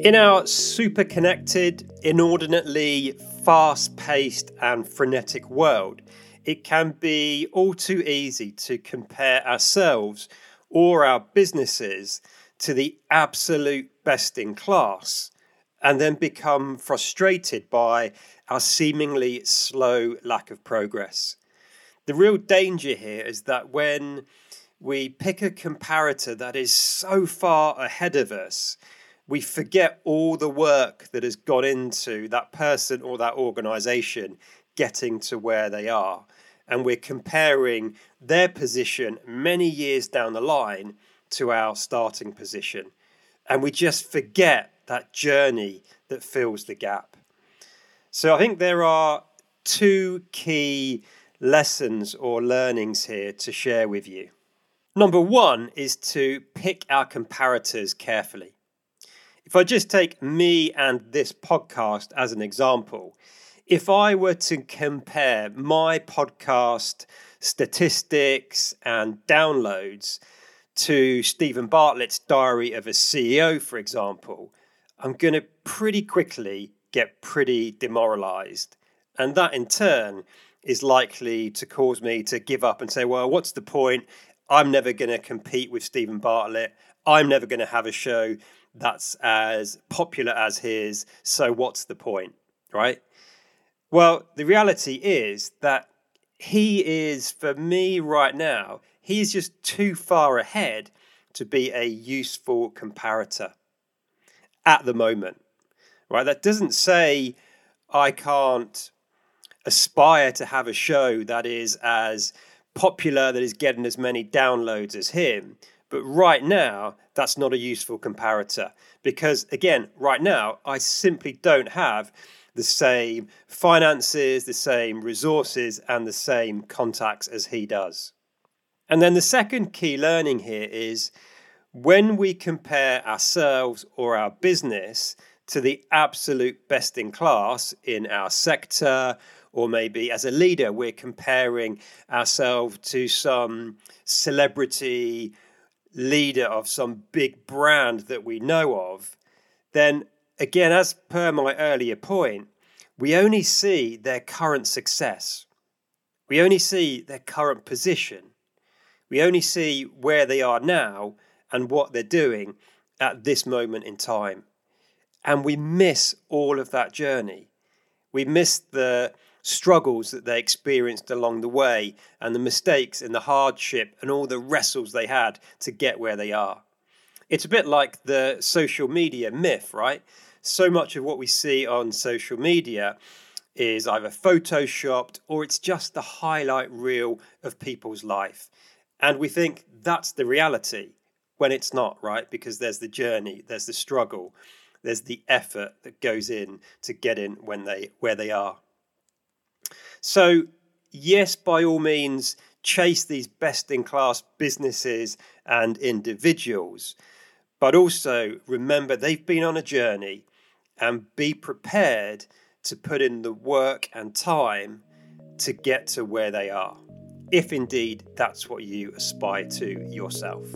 In our super connected, inordinately fast paced, and frenetic world, it can be all too easy to compare ourselves or our businesses to the absolute best in class and then become frustrated by our seemingly slow lack of progress. The real danger here is that when we pick a comparator that is so far ahead of us, we forget all the work that has gone into that person or that organization getting to where they are. And we're comparing their position many years down the line to our starting position. And we just forget that journey that fills the gap. So I think there are two key lessons or learnings here to share with you. Number one is to pick our comparators carefully. If I just take me and this podcast as an example, if I were to compare my podcast statistics and downloads to Stephen Bartlett's Diary of a CEO, for example, I'm going to pretty quickly get pretty demoralized. And that in turn is likely to cause me to give up and say, well, what's the point? I'm never going to compete with Stephen Bartlett. I'm never going to have a show that's as popular as his. So what's the point? Right? Well, the reality is that he is, for me right now, he's just too far ahead to be a useful comparator at the moment. Right? That doesn't say I can't aspire to have a show that is as popular, that is getting as many downloads as him. But right now, that's not a useful comparator because, again, right now, I simply don't have the same finances, the same resources, and the same contacts as he does. And then the second key learning here is when we compare ourselves or our business to the absolute best in class in our sector, or maybe as a leader, we're comparing ourselves to some celebrity leader of some big brand that we know of, then again, as per my earlier point, we only see their current success. We only see their current position. We only see where they are now and what they're doing at this moment in time. And we miss all of that journey. We miss the struggles that they experienced along the way and the mistakes and the hardship and all the wrestles they had to get where they are. It's a bit like the social media myth, right? So much of what we see on social media is either photoshopped or it's just the highlight reel of people's life. And we think that's the reality when it's not, right? Because there's the journey, there's the struggle, there's the effort that goes in to get in when they where they are. So, yes, by all means, chase these best in class businesses and individuals, but also remember they've been on a journey and be prepared to put in the work and time to get to where they are, if indeed that's what you aspire to yourself.